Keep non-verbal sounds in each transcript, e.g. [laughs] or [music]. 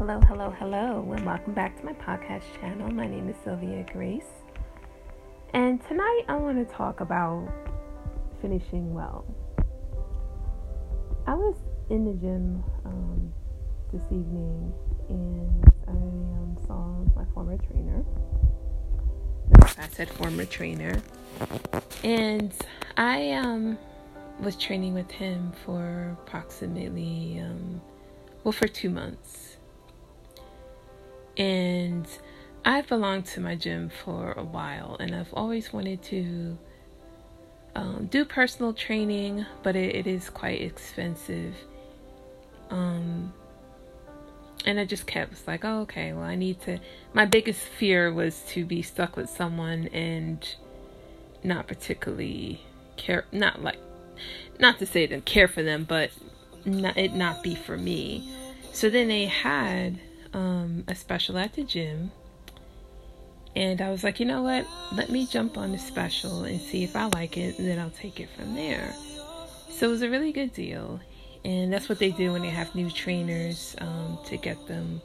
Hello, hello, hello, and welcome back to my podcast channel. My name is Sylvia Grace, and tonight I want to talk about finishing well. I was in the gym um, this evening and I um, saw my former trainer. I said former trainer, and I um, was training with him for approximately um, well for two months and I've belonged to my gym for a while, and I've always wanted to um, do personal training, but it, it is quite expensive. Um, and I just kept like, oh, okay, well, I need to. My biggest fear was to be stuck with someone and not particularly care, not like, not to say to care for them, but not, it not be for me. So then they had um, a special at the gym. And I was like, you know what? Let me jump on the special and see if I like it, and then I'll take it from there. So it was a really good deal. And that's what they do when they have new trainers um, to get them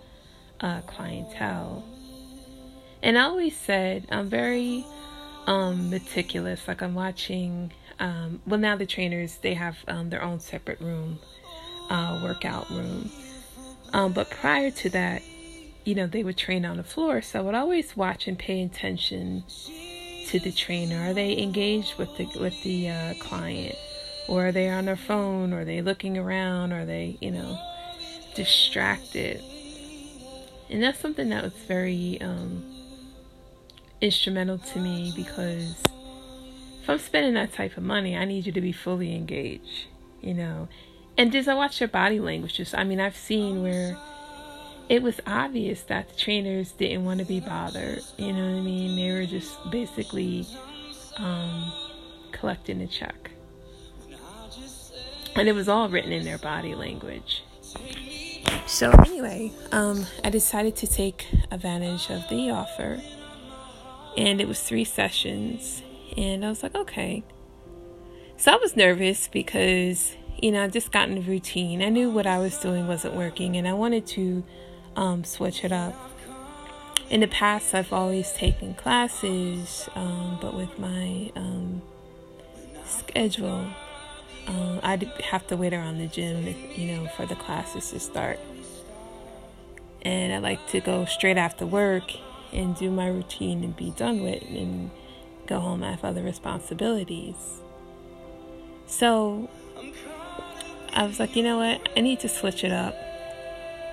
uh, clientele. And I always said, I'm very um, meticulous. Like I'm watching, um, well, now the trainers, they have um, their own separate room, uh, workout room. Um, but prior to that, you know, they would train on the floor. So I would always watch and pay attention to the trainer. Are they engaged with the with the uh, client, or are they on their phone? Or are they looking around? Or are they, you know, distracted? And that's something that was very um, instrumental to me because if I'm spending that type of money, I need you to be fully engaged, you know. And just I watch their body language. Just I mean, I've seen where it was obvious that the trainers didn't want to be bothered. You know what I mean? They were just basically um, collecting a check, and it was all written in their body language. So anyway, um, I decided to take advantage of the offer, and it was three sessions, and I was like, okay. So I was nervous because you know, I just got in the routine. I knew what I was doing wasn't working, and I wanted to um, switch it up. In the past, I've always taken classes, um, but with my um, schedule, um, I'd have to wait around the gym, you know, for the classes to start. And I like to go straight after work and do my routine and be done with, and go home. I have other responsibilities. So I was like, you know what? I need to switch it up.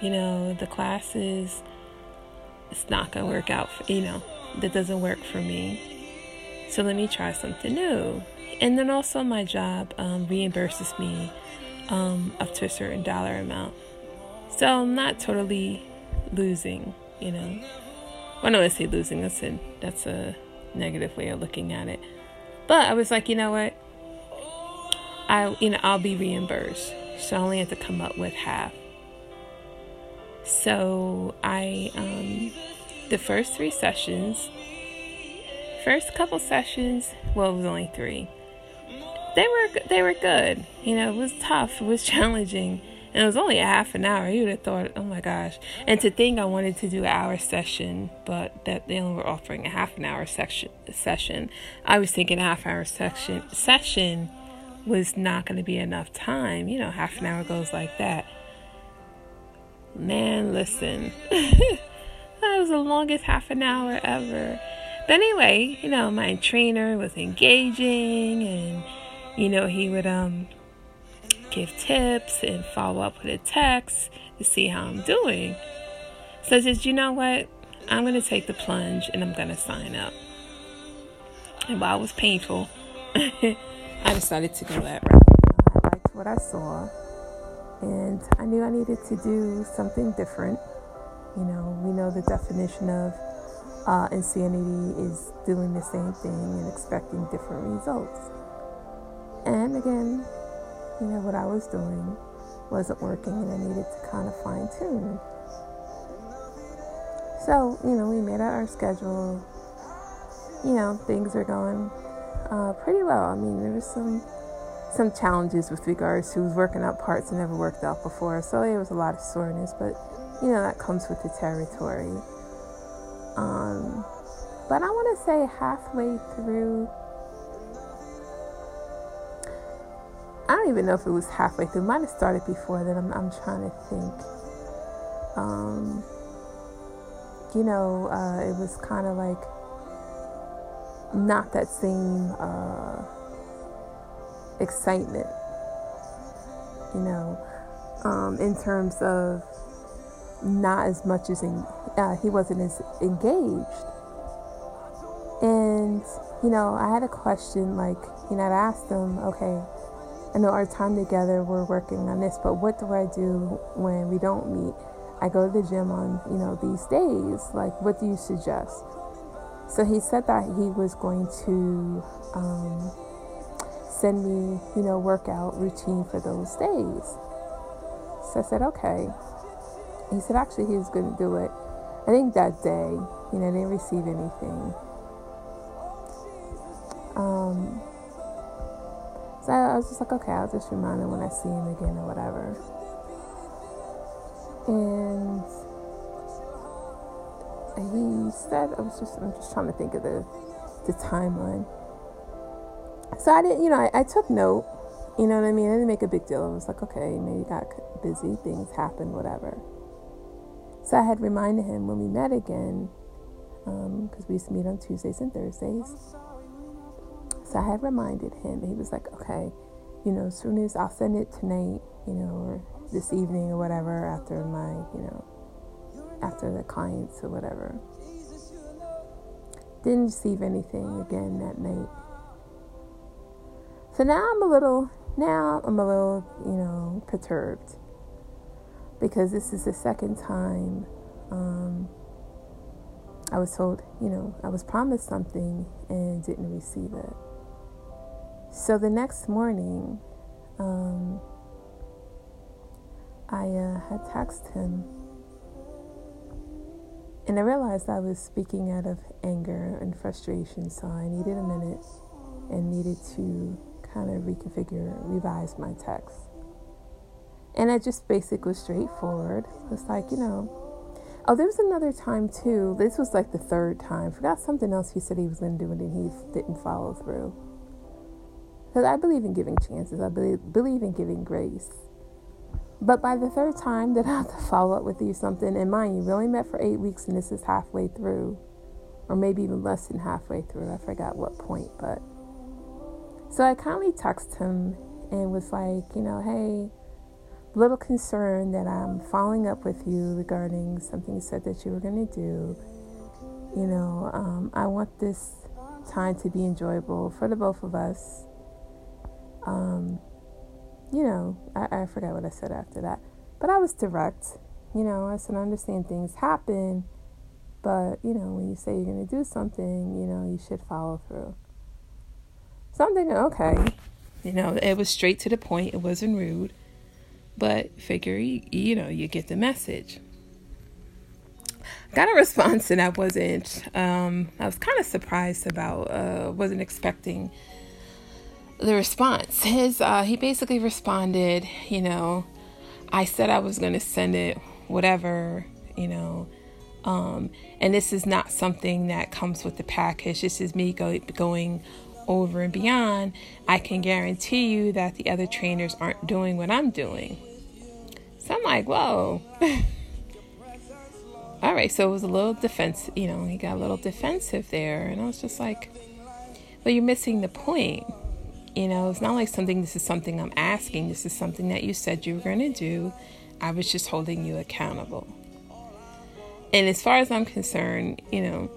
You know, the classes, it's not going to work out, for, you know, that doesn't work for me. So let me try something new. And then also, my job um, reimburses me um, up to a certain dollar amount. So I'm not totally losing, you know. Well, to say losing, that's a, that's a negative way of looking at it. But I was like, you know what? I you know I'll be reimbursed. So I only have to come up with half. So I um the first three sessions first couple sessions, well it was only 3. They were they were good. You know, it was tough, it was [laughs] challenging. And it was only a half an hour. You would have thought, oh my gosh. And to think I wanted to do an hour session, but that they only were offering a half an hour section session. I was thinking a half hour section session was not going to be enough time. You know, half an hour goes like that. Man, listen. [laughs] that was the longest half an hour ever. But anyway, you know, my trainer was engaging and you know, he would um give tips and follow up with a text to see how I'm doing. So I said, you know what? I'm going to take the plunge and I'm going to sign up. And while it was painful, [laughs] I decided to go that route. I liked what I saw, and I knew I needed to do something different. You know, we know the definition of uh, insanity is doing the same thing and expecting different results. And again, you know, what I was doing wasn't working, and I needed to kind of fine tune. So, you know, we made out our schedule. You know, things are going uh, pretty well. I mean, there was some some challenges with regards to working out parts that never worked out before, so there was a lot of soreness, but you know, that comes with the territory. Um, but I want to say halfway through, I don't even know if it was halfway through. Might have started before that. I'm, I'm trying to think. Um, you know, uh, it was kind of like not that same uh, excitement, you know, um, in terms of not as much as in, uh, he wasn't as engaged. And, you know, I had a question like, you know, I asked him, okay, I know our time together, we're working on this, but what do I do when we don't meet? I go to the gym on, you know, these days. Like, what do you suggest? So he said that he was going to um, send me, you know, workout routine for those days. So I said, okay. He said actually he was going to do it. I think that day, you know, didn't receive anything. Um, so I was just like, okay, I'll just remind him when I see him again or whatever. And he said, I was just, I'm just trying to think of the, the timeline. So I didn't, you know, I, I took note, you know what I mean? I didn't make a big deal. I was like, okay, maybe got busy, things happened, whatever. So I had reminded him when we met again, because um, we used to meet on Tuesdays and Thursdays. So I had reminded him, he was like, okay, you know, as soon as I'll send it tonight, you know, or this evening or whatever after my, you know, after the clients or whatever. Didn't receive anything again that night. So now I'm a little, now I'm a little, you know, perturbed because this is the second time um, I was told, you know, I was promised something and didn't receive it. So the next morning, um, I uh, had texted him. And I realized I was speaking out of anger and frustration, so I needed a minute and needed to kind of reconfigure, revise my text. And I just basically was straightforward. It's like, you know, oh, there was another time too. This was like the third time. Forgot something else he said he was going to do and then he didn't follow through. Because I believe in giving chances, I believe, believe in giving grace. But by the third time that [laughs] I have to follow up with you something, and mind you, we only met for eight weeks and this is halfway through, or maybe even less than halfway through. I forgot what point, but. So I kindly texted him and was like, you know, hey, little concerned that I'm following up with you regarding something you said that you were going to do. You know, um, I want this time to be enjoyable for the both of us. Um, you know, I, I forgot what I said after that. But I was direct. You know, I said, I understand things happen, but, you know, when you say you're going to do something, you know, you should follow through. So I'm thinking, okay, you know, it was straight to the point, it wasn't rude, but figure, you, you know, you get the message. Got a response and I wasn't, um, I was kind of surprised about, uh, wasn't expecting the response. His uh, he basically responded, you know, I said I was going to send it, whatever, you know, um, and this is not something that comes with the package. This is me go, going over and beyond. I can guarantee you that the other trainers aren't doing what I'm doing. So I'm like, whoa. [laughs] All right, so it was a little defense, you know, he got a little defensive there, and I was just like, well, you're missing the point you know, it's not like something, this is something I'm asking. This is something that you said you were going to do. I was just holding you accountable. And as far as I'm concerned, you know,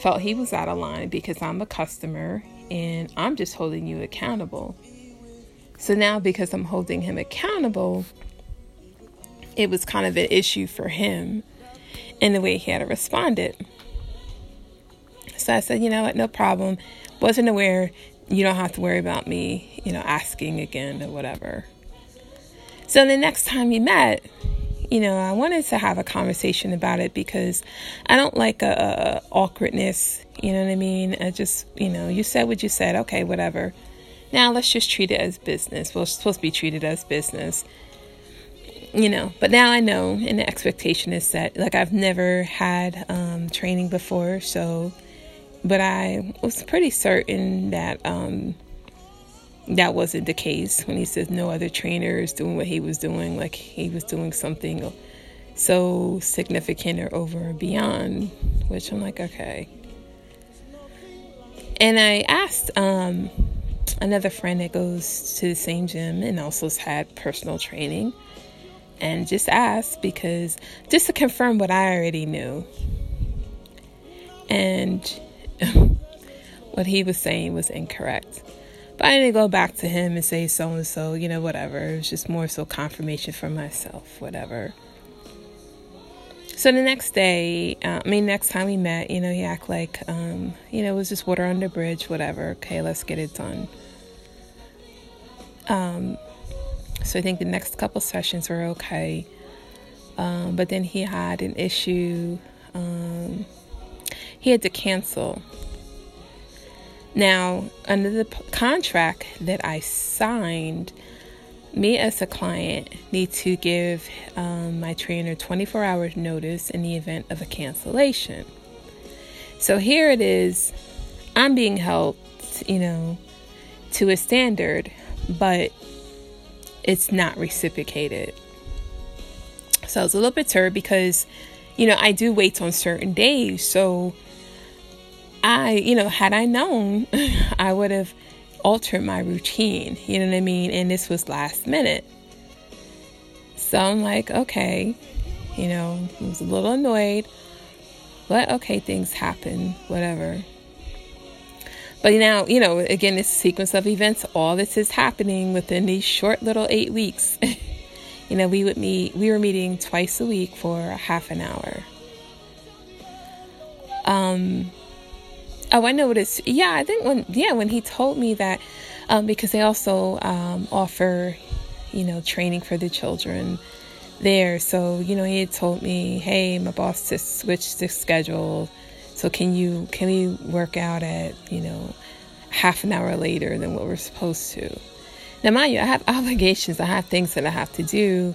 felt he was out of line because I'm a customer and I'm just holding you accountable. So now, because I'm holding him accountable, it was kind of an issue for him in the way he had responded. So I said, you know what, no problem. Wasn't aware you don't have to worry about me, you know, asking again or whatever. So the next time we met, you know, I wanted to have a conversation about it because I don't like a, a awkwardness. You know what I mean? I just, you know, you said what you said. Okay, whatever. Now let's just treat it as business. We're supposed to be treated as business. you know, but now I know, and the expectation is set. Like I've never had um, training before, so, but I was pretty certain that um, that wasn't the case when he says no other trainers doing what he was doing, like he was doing something so significant or over beyond, which I'm like, okay. And I asked um, another friend that goes to the same gym and also has had personal training and just asked because just to confirm what I already knew. And [laughs] what he was saying was incorrect. But I didn't go back to him and say so and so, you know, whatever. It was just more so confirmation for myself, whatever. So the next day, uh, I mean, next time we met, you know, he act like, um, you know, it was just water under bridge, whatever. Okay, let's get it done. Um, so I think the next couple sessions were okay. Um, but then he had an issue. Um, he had to cancel now, under the contract that I signed, me as a client need to give um, my trainer 24 hours notice in the event of a cancellation. So here it is, I'm being held, you know, to a standard, but it's not reciprocated. So I was a little bit perturbed because, you know, I do wait on certain days. So I, you know, had I known, [laughs] I would have altered my routine. You know what I mean? And this was last minute. So I'm like, okay, you know, I was a little annoyed, but okay, things happen, whatever. But now, you know, again, this sequence of events, all this is happening within these short little eight weeks. [laughs] you know, we would meet, we were meeting twice a week for half an hour. Um, Oh, I noticed. Yeah, I think when yeah when he told me that um, because they also um, offer you know training for the children there. So you know he had told me, hey, my boss just switched the schedule. So can you can we work out at you know half an hour later than what we're supposed to? Now, mind you, I have obligations. I have things that I have to do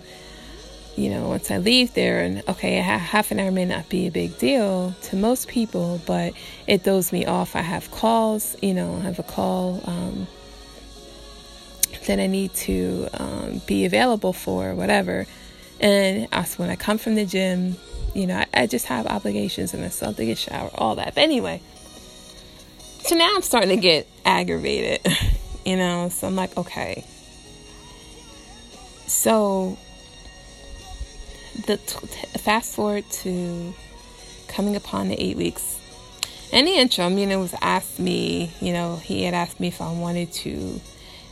you know, once I leave there, and okay, half an hour may not be a big deal to most people, but it throws me off. I have calls, you know, I have a call um, that I need to um, be available for, whatever. And also, when I come from the gym, you know, I, I just have obligations and I still have to get shower, all that. But anyway, so now I'm starting to get aggravated, [laughs] you know, so I'm like, okay. So the fast forward to coming upon the eight weeks. In the interim, you know, was asked me, you know, he had asked me if I wanted to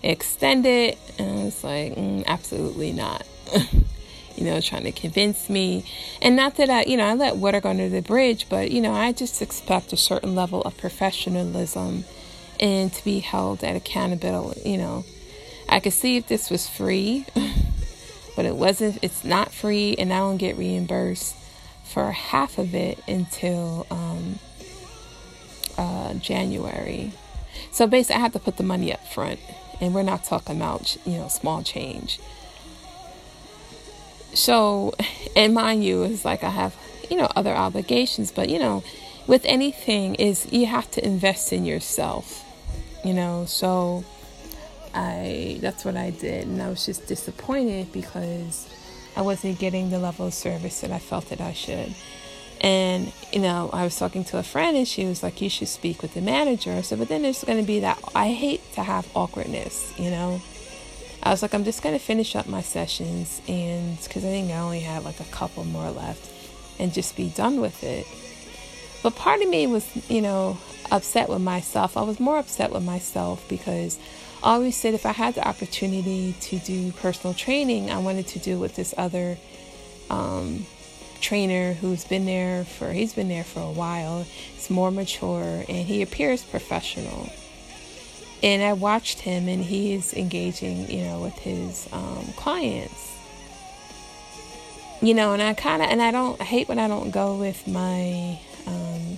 extend it, and I was like, mm, absolutely not. [laughs] you know, trying to convince me. And not that I, you know, I let water go under the bridge, but, you know, I just expect a certain level of professionalism and to be held at accountability, you know. I could see if this was free. [laughs] but it wasn't it's not free and i don't get reimbursed for half of it until um, uh, january so basically i have to put the money up front and we're not talking about you know small change so [laughs] and mind you it's like i have you know other obligations but you know with anything is you have to invest in yourself you know so I that's what I did, and I was just disappointed because I wasn't getting the level of service that I felt that I should. And you know, I was talking to a friend, and she was like, "You should speak with the manager." so "But then there's going to be that. I hate to have awkwardness, you know." I was like, "I'm just going to finish up my sessions, and because I think I only had like a couple more left, and just be done with it." But part of me was, you know, upset with myself. I was more upset with myself because I always said if I had the opportunity to do personal training, I wanted to do with this other um, trainer who's been there for he's been there for a while. He's more mature and he appears professional. And I watched him and he is engaging, you know, with his um, clients. You know, and I kind of and I don't I hate when I don't go with my um,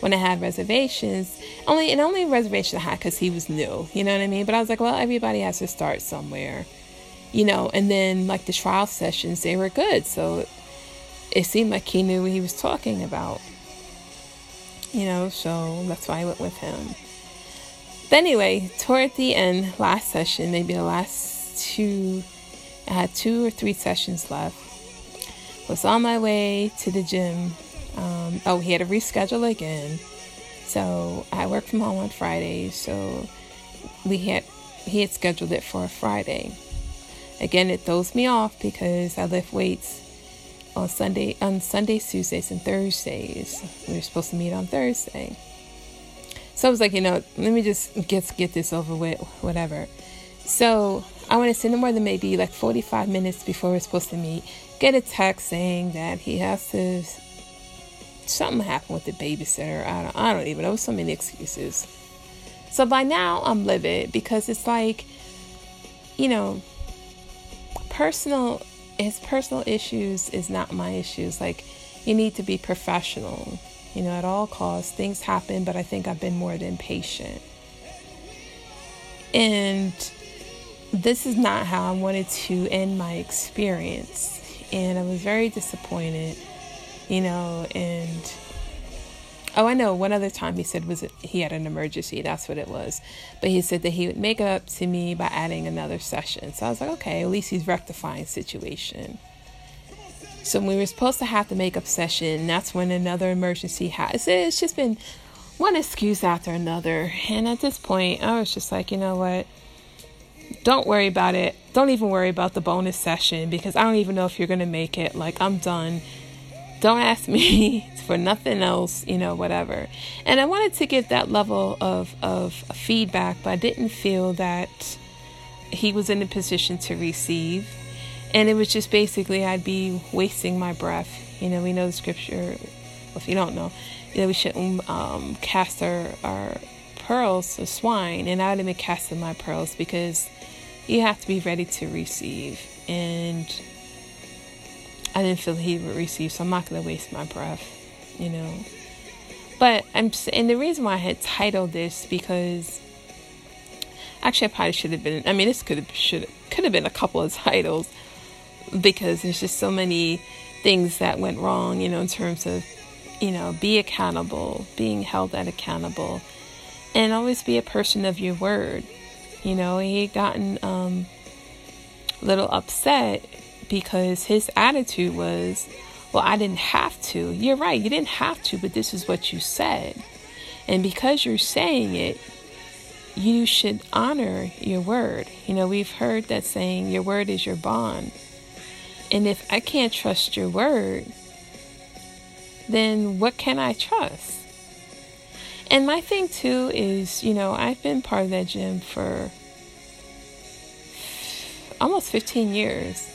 when I had reservations. Only and only reservation I had because he was new. You know what I mean? But I was like, well, everybody has to start somewhere. you know, and then like the trial sessions, they were good. So it seemed like he knew what he was talking about, you know, so that's why I went with him. But anyway, toward the end, last session, maybe the last two, I had two or three sessions left. Was on my way to the gym. Um, oh, he had to reschedule again. So I work from home on Fridays. So we had he had scheduled it for a Friday. Again, it throws me off because I lift weights on Sunday, on Sundays, Tuesdays, and Thursdays. We were supposed to meet on Thursday. So I was like, you know, let me just get get this over with, whatever. So I want to send him more than maybe like 45 minutes before we're supposed to meet. Get a text saying that he has to. Something happened with the babysitter. I don't. I don't even know. So many excuses. So by now I'm livid because it's like, you know, personal. His personal issues is not my issues. Like, you need to be professional you know, at all costs. Things happen, but I think I've been more than patient. And this is not how I wanted to end my experience. And I was very disappointed, you know, and oh, I know one other time he said was he had an emergency. That's what it was. But he said that he would make up to me by adding another session. So I was like, okay, at least he's rectifying situation. So we were supposed to have the makeup session. That's when another emergency happened. It's just been one excuse after another. And at this point, I was just like, you know what? Don't worry about it. Don't even worry about the bonus session because I don't even know if you're going to make it. Like, I'm done. Don't ask me [laughs] for nothing else, you know, whatever. And I wanted to get that level of, of feedback, but I didn't feel that he was in a position to receive and it was just basically I'd be wasting my breath. You know, we know the scripture. If you don't know, you know, we shouldn't um, cast our, our pearls to swine, and I would have been casting my pearls because you have to be ready to receive. And I didn't feel he would receive, so I'm not going to waste my breath, you know. But I'm, and the reason why I had titled this because actually I probably should have been. I mean, this could have should could have been a couple of [laughs] titles because there's just so many things that went wrong, you know, in terms of, you know, be accountable, being held at accountable, and always be a person of your word. You know, he had gotten um, a little upset because his attitude was, well, I didn't have to. You're right, you didn't have to, but this is what you said. And because you're saying it, you should honor your word. You know, we've heard that saying, your word is your bond. And if I can't trust your word, then what can I trust? And my thing too is, you know, I've been part of that gym for almost 15 years.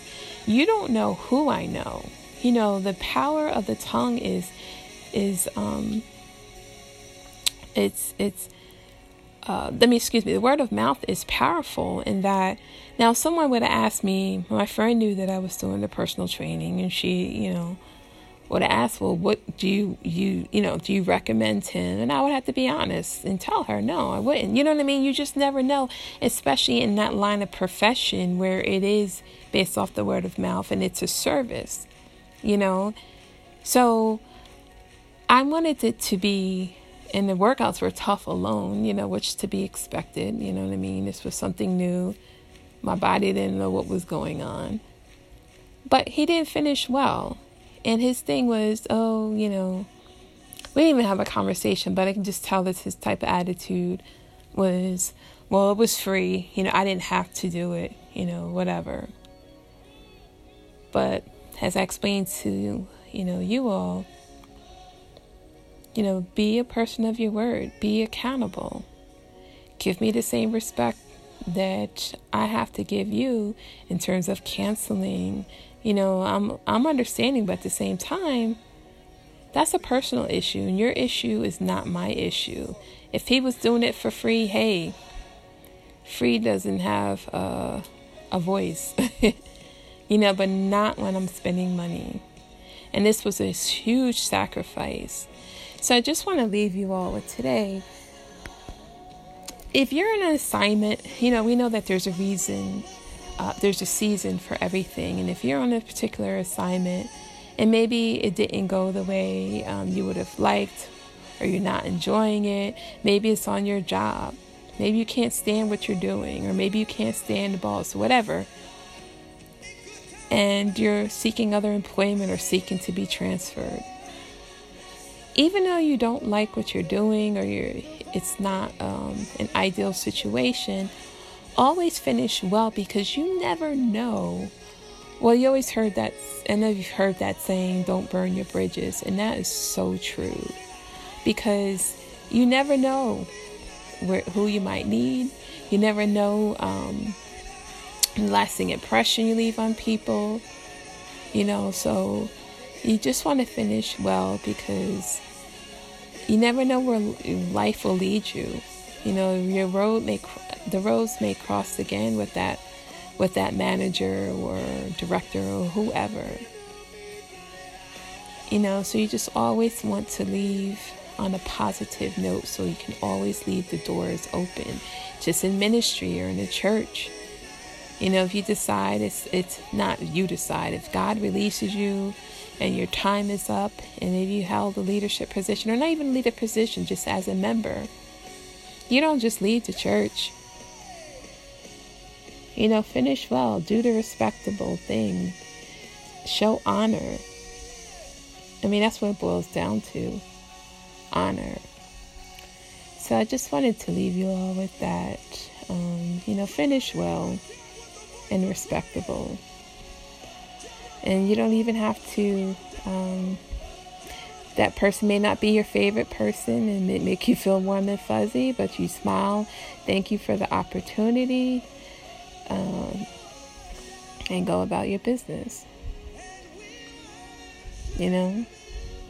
You don't know who I know. You know, the power of the tongue is is um it's it's uh, let me excuse me, the word of mouth is powerful in that now someone would have asked me, my friend knew that I was doing the personal training and she, you know, would asked, well, what do you, you, you know, do you recommend him? And I would have to be honest and tell her, no, I wouldn't. You know what I mean? You just never know, especially in that line of profession where it is based off the word of mouth and it's a service, you know? So I wanted it to be and the workouts were tough alone, you know, which to be expected, you know what I mean? This was something new. My body didn't know what was going on. But he didn't finish well. And his thing was, oh, you know, we didn't even have a conversation, but I can just tell that his type of attitude was, well, it was free. You know, I didn't have to do it, you know, whatever. But as I explained to, you know, you all, you know, be a person of your word, be accountable. Give me the same respect that I have to give you in terms of canceling. You know, I'm I'm understanding, but at the same time, that's a personal issue, and your issue is not my issue. If he was doing it for free, hey, free doesn't have a, a voice, [laughs] you know, but not when I'm spending money. And this was a huge sacrifice. So I just want to leave you all with today. If you're in an assignment, you know, we know that there's a reason uh, there's a season for everything. And if you're on a particular assignment and maybe it didn't go the way um, you would have liked, or you're not enjoying it, maybe it's on your job. Maybe you can't stand what you're doing, or maybe you can't stand the boss, whatever. And you're seeking other employment or seeking to be transferred. Even though you don't like what you're doing or you're, it's not um, an ideal situation, always finish well because you never know. Well, you always heard that, and you've heard that saying, don't burn your bridges. And that is so true because you never know where, who you might need. You never know um, lasting impression you leave on people. You know, so you just want to finish well because you never know where life will lead you. You know, your road may the roads may cross again with that with that manager or director or whoever. You know, so you just always want to leave on a positive note so you can always leave the doors open just in ministry or in the church. You know, if you decide it's it's not you decide if God releases you and your time is up and maybe you held a leadership position or not even leader position just as a member. You don't just leave the church. You know, finish well, do the respectable thing, show honor. I mean, that's what it boils down to honor. So I just wanted to leave you all with that. Um, you know, finish well and respectable. And you don't even have to. Um, that person may not be your favorite person and it make you feel warm and fuzzy, but you smile. Thank you for the opportunity um, and go about your business. You know,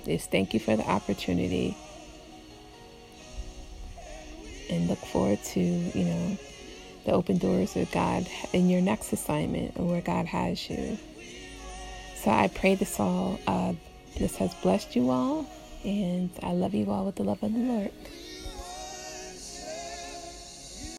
just thank you for the opportunity and look forward to, you know, the open doors of God in your next assignment and where God has you. So I pray this all, uh, this has blessed you all, and I love you all with the love of the Lord.